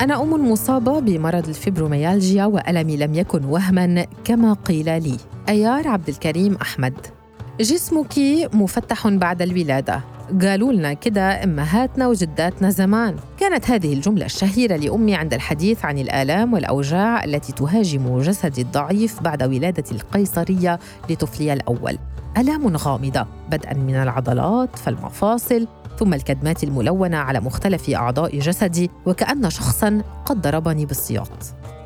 أنا أم مصابة بمرض الفيبروميالجيا وألمي لم يكن وهما كما قيل لي. أيار عبد الكريم أحمد. جسمك مفتح بعد الولادة. قالوا لنا كده أمهاتنا وجداتنا زمان. كانت هذه الجملة الشهيرة لأمي عند الحديث عن الآلام والأوجاع التي تهاجم جسدي الضعيف بعد ولادة القيصرية لطفلي الأول. آلام غامضة بدءا من العضلات فالمفاصل ثم الكدمات الملونة على مختلف أعضاء جسدي وكأن شخصا قد ضربني بالسياط.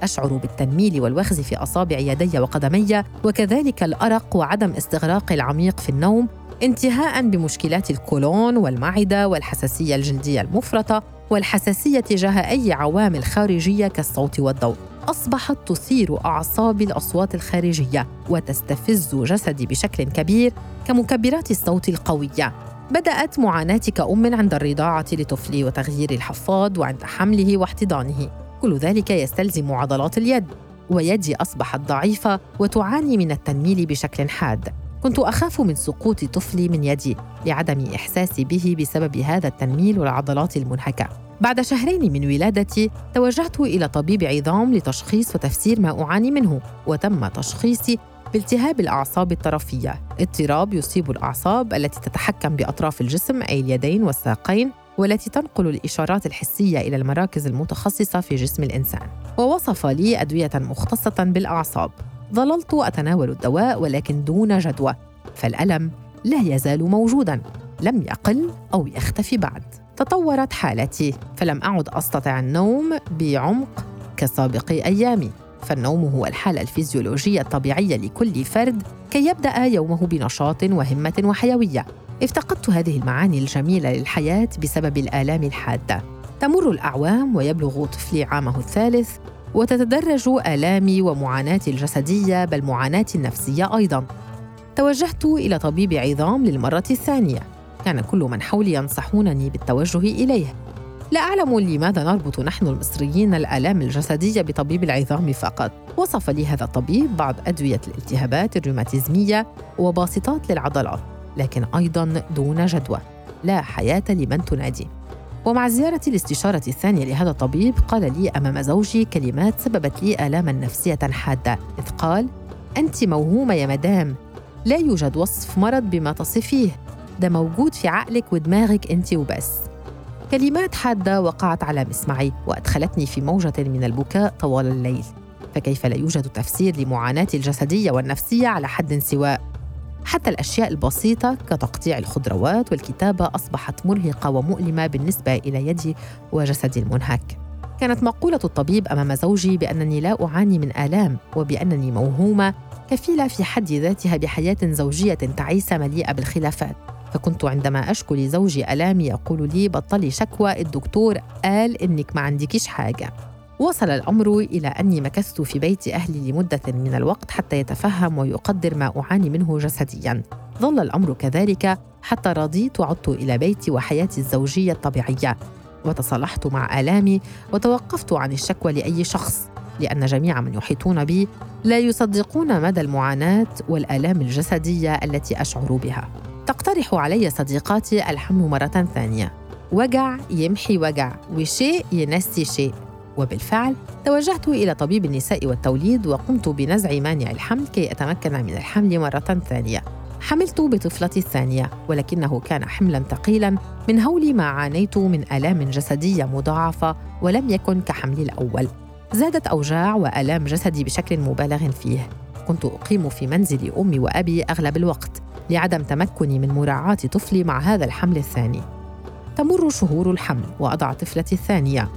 أشعر بالتنميل والوخز في أصابع يدي وقدمي وكذلك الأرق وعدم استغراق العميق في النوم انتهاء بمشكلات الكولون والمعدة والحساسية الجلدية المفرطة والحساسية تجاه أي عوامل خارجية كالصوت والضوء. أصبحت تثير أعصابي الأصوات الخارجية وتستفز جسدي بشكل كبير كمكبرات الصوت القوية. بدأت معاناتي كأم عند الرضاعة لطفلي وتغيير الحفاض وعند حمله واحتضانه. كل ذلك يستلزم عضلات اليد ويدي أصبحت ضعيفة وتعاني من التنميل بشكل حاد. كنت أخاف من سقوط طفلي من يدي لعدم إحساسي به بسبب هذا التنميل والعضلات المنهكة. بعد شهرين من ولادتي توجهت إلى طبيب عظام لتشخيص وتفسير ما أعاني منه وتم تشخيصي بالتهاب الأعصاب الطرفية. اضطراب يصيب الأعصاب التي تتحكم بأطراف الجسم أي اليدين والساقين والتي تنقل الإشارات الحسية إلى المراكز المتخصصة في جسم الإنسان. ووصف لي أدوية مختصة بالأعصاب. ظللت أتناول الدواء ولكن دون جدوى. فالألم لا يزال موجوداً. لم يقل أو يختفي بعد. تطورت حالتي. فلم أعد أستطع النوم بعمق كسابق أيامي. فالنوم هو الحالة الفيزيولوجية الطبيعية لكل فرد كي يبدأ يومه بنشاط وهمة وحيوية. افتقدت هذه المعاني الجميلة للحياة بسبب الآلام الحادة. تمر الأعوام ويبلغ طفلي عامه الثالث وتتدرج آلامي ومعاناتي الجسدية بل معاناتي النفسية أيضاً. توجهت إلى طبيب عظام للمرة الثانية. كان كل من حولي ينصحونني بالتوجه إليه. لا أعلم لماذا نربط نحن المصريين الآلام الجسدية بطبيب العظام فقط. وصف لي هذا الطبيب بعض أدوية الالتهابات الروماتيزمية وباسطات للعضلات لكن أيضا دون جدوى. لا حياة لمن تنادي. ومع زيارة الاستشارة الثانية لهذا الطبيب قال لي أمام زوجي كلمات سببت لي آلاما نفسية حادة إذ قال أنت موهومة يا مدام. لا يوجد وصف مرض بما تصفيه. ده موجود في عقلك ودماغك أنت وبس. كلمات حادة وقعت على مسمعي وأدخلتني في موجة من البكاء طوال الليل. فكيف لا يوجد تفسير لمعاناتي الجسدية والنفسية على حد سواء حتى الأشياء البسيطة كتقطيع الخضروات والكتابة أصبحت مرهقة ومؤلمة بالنسبة إلى يدي وجسدي المنهك. كانت مقولة الطبيب أمام زوجي بأنني لا أعاني من آلام وبأنني موهومة كفيلة في حد ذاتها بحياة زوجية تعيسة مليئة بالخلافات. فكنت عندما أشكو لزوجي ألامي يقول لي بطلي شكوى الدكتور قال إنك ما عندكيش حاجة. وصل الأمر إلى أني مكثت في بيت أهلي لمدة من الوقت حتى يتفهم ويقدر ما أعاني منه جسدياً. ظل الأمر كذلك حتى رضيت وعدت إلى بيتي وحياتي الزوجية الطبيعية. وتصالحت مع آلامي وتوقفت عن الشكوى لأي شخص لأن جميع من يحيطون بي لا يصدقون مدى المعاناة والآلام الجسدية التي أشعر بها. تقترح علي صديقاتي الحمل مرة ثانية. وجع يمحي وجع وشيء ينسي شيء. وبالفعل توجهت إلى طبيب النساء والتوليد وقمت بنزع مانع الحمل كي أتمكن من الحمل مرة ثانية. حملت بطفلتي الثانية ولكنه كان حملا ثقيلا. من هول ما عانيت من آلام جسدية مضاعفة ولم يكن كحملي الأول. زادت أوجاع وآلام جسدي بشكل مبالغ فيه. كنت أقيم في منزل أمي وأبي أغلب الوقت. لعدم تمكني من مراعاة طفلي مع هذا الحمل الثاني. تمر شهور الحمل وأضع طفلتي الثانية.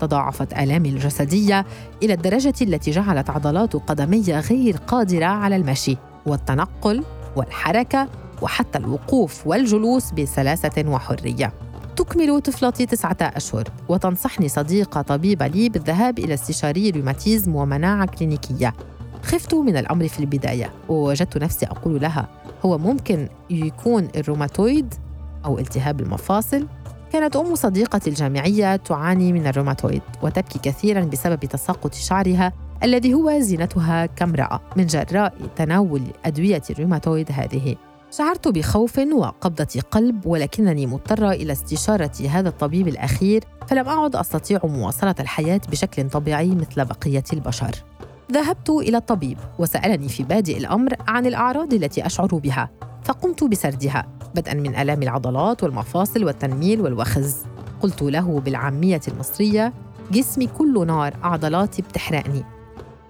تضاعفت آلامي الجسدية إلى الدرجة التي جعلت عضلات قدمي غير قادرة على المشي والتنقل والحركة وحتى الوقوف والجلوس بسلاسة وحرية. تكمل طفلتي تسعة أشهر وتنصحني صديقة طبيبة لي بالذهاب إلى استشاري روماتيزم ومناعة كلينيكية. خفت من الأمر في البداية. ووجدت نفسي أقول لها هو ممكن يكون الروماتويد أو التهاب المفاصل كانت أم صديقتي الجامعية تعاني من الروماتويد وتبكي كثيرا بسبب تساقط شعرها الذي هو زينتها كامرأة من جراء تناول أدوية الروماتويد هذه شعرت بخوف وقبضة قلب ولكنني مضطرة إلى استشارة هذا الطبيب الأخير فلم أعد أستطيع مواصلة الحياة بشكل طبيعي مثل بقية البشر. ذهبت إلى الطبيب وسألني في بادئ الأمر عن الأعراض التي أشعر بها فقمت بسردها بدءا من آلام العضلات والمفاصل والتنميل والوخز. قلت له بالعامية المصرية جسمي كله نار عضلاتي بتحرقني.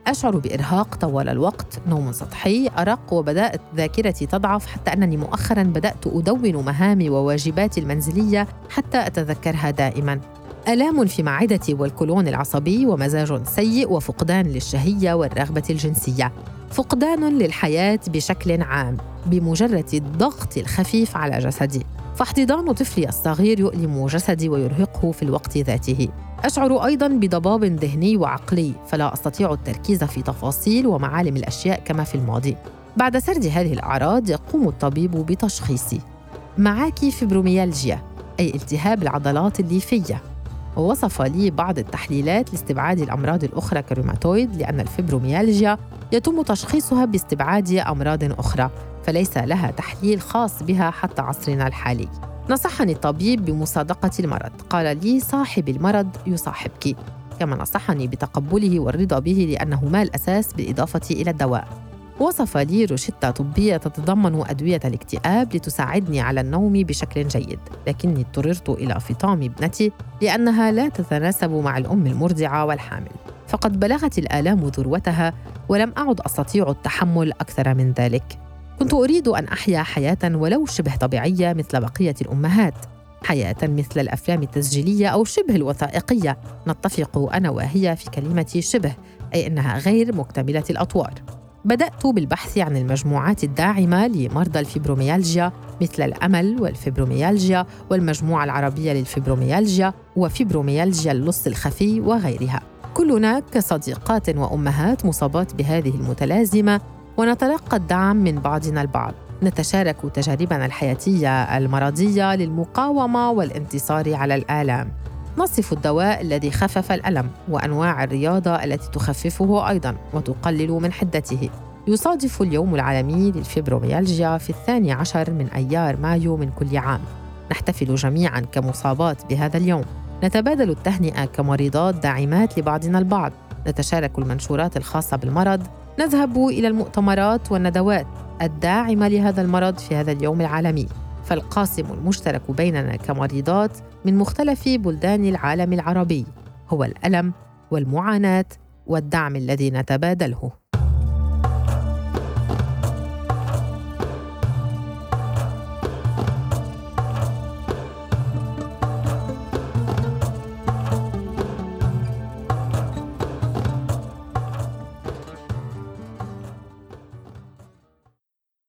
أشعر بإرهاق طوال الوقت نوم سطحي أرق وبدأت ذاكرتي تضعف حتى أنني مؤخرا بدأت أدون مهامي وواجباتي المنزلية حتى أتذكرها دائما. آلام في معدتي والكولون العصبي ومزاج سيء وفقدان للشهية والرغبة الجنسية. فقدان للحياة بشكل عام بمجرد الضغط الخفيف على جسدي. فاحتضان طفلي الصغير يؤلم جسدي ويرهقه في الوقت ذاته. أشعر أيضا بضباب ذهني وعقلي فلا أستطيع التركيز في تفاصيل ومعالم الأشياء كما في الماضي. بعد سرد هذه الأعراض يقوم الطبيب بتشخيصي. معك فيبروميالجيا أي التهاب العضلات الليفية. ووصف لي بعض التحليلات لاستبعاد الأمراض الأخرى كالروماتويد لأن الفيبروميالجيا يتم تشخيصها باستبعاد أمراض أخرى فليس لها تحليل خاص بها حتى عصرنا الحالي. نصحني الطبيب بمصادقة المرض. قال لي صاحب المرض يصاحبك. كما نصحني بتقبله والرضا به لأنه ما الأساس بالإضافة إلى الدواء. وصف لي روشتة طبية تتضمن أدوية الاكتئاب لتساعدني على النوم بشكل جيد لكني اضطررت إلى فطام ابنتي لأنها لا تتناسب مع الأم المرضعة والحامل. فقد بلغت الآلام ذروتها ولم أعد أستطيع التحمل أكثر من ذلك. كنت أريد أن أحيا حياة ولو شبه طبيعية مثل بقية الأمهات حياة مثل الأفلام التسجيلية أو شبه الوثائقية. نتفق أنا وهي في كلمة شبه أي أنها غير مكتملة الأطوار. بدأت بالبحث عن المجموعات الداعمة لمرضى الفيبروميالجيا مثل الأمل والفيبروميالجيا والمجموعة العربية للفيبروميالجيا وفيبروميالجيا اللص الخفي وغيرها. كلنا كصديقات وأمهات مصابات بهذه المتلازمة ونتلقى الدعم من بعضنا البعض. نتشارك تجاربنا الحياتية المرضية للمقاومة والانتصار على الآلام. نصف الدواء الذي خفف الألم وأنواع الرياضة التي تخففه أيضا وتقلل من حدته. يصادف اليوم العالمي للفيبروميالجيا في الثاني عشر من أيار مايو من كل عام. نحتفل جميعا كمصابات بهذا اليوم. نتبادل التهنئة كمريضات داعمات لبعضنا البعض. نتشارك المنشورات الخاصة بالمرض. نذهب إلى المؤتمرات والندوات الداعمة لهذا المرض في هذا اليوم العالمي. فالقاسم المشترك بيننا كمريضات من مختلف بلدان العالم العربي هو الألم والمعاناة والدعم الذي نتبادله.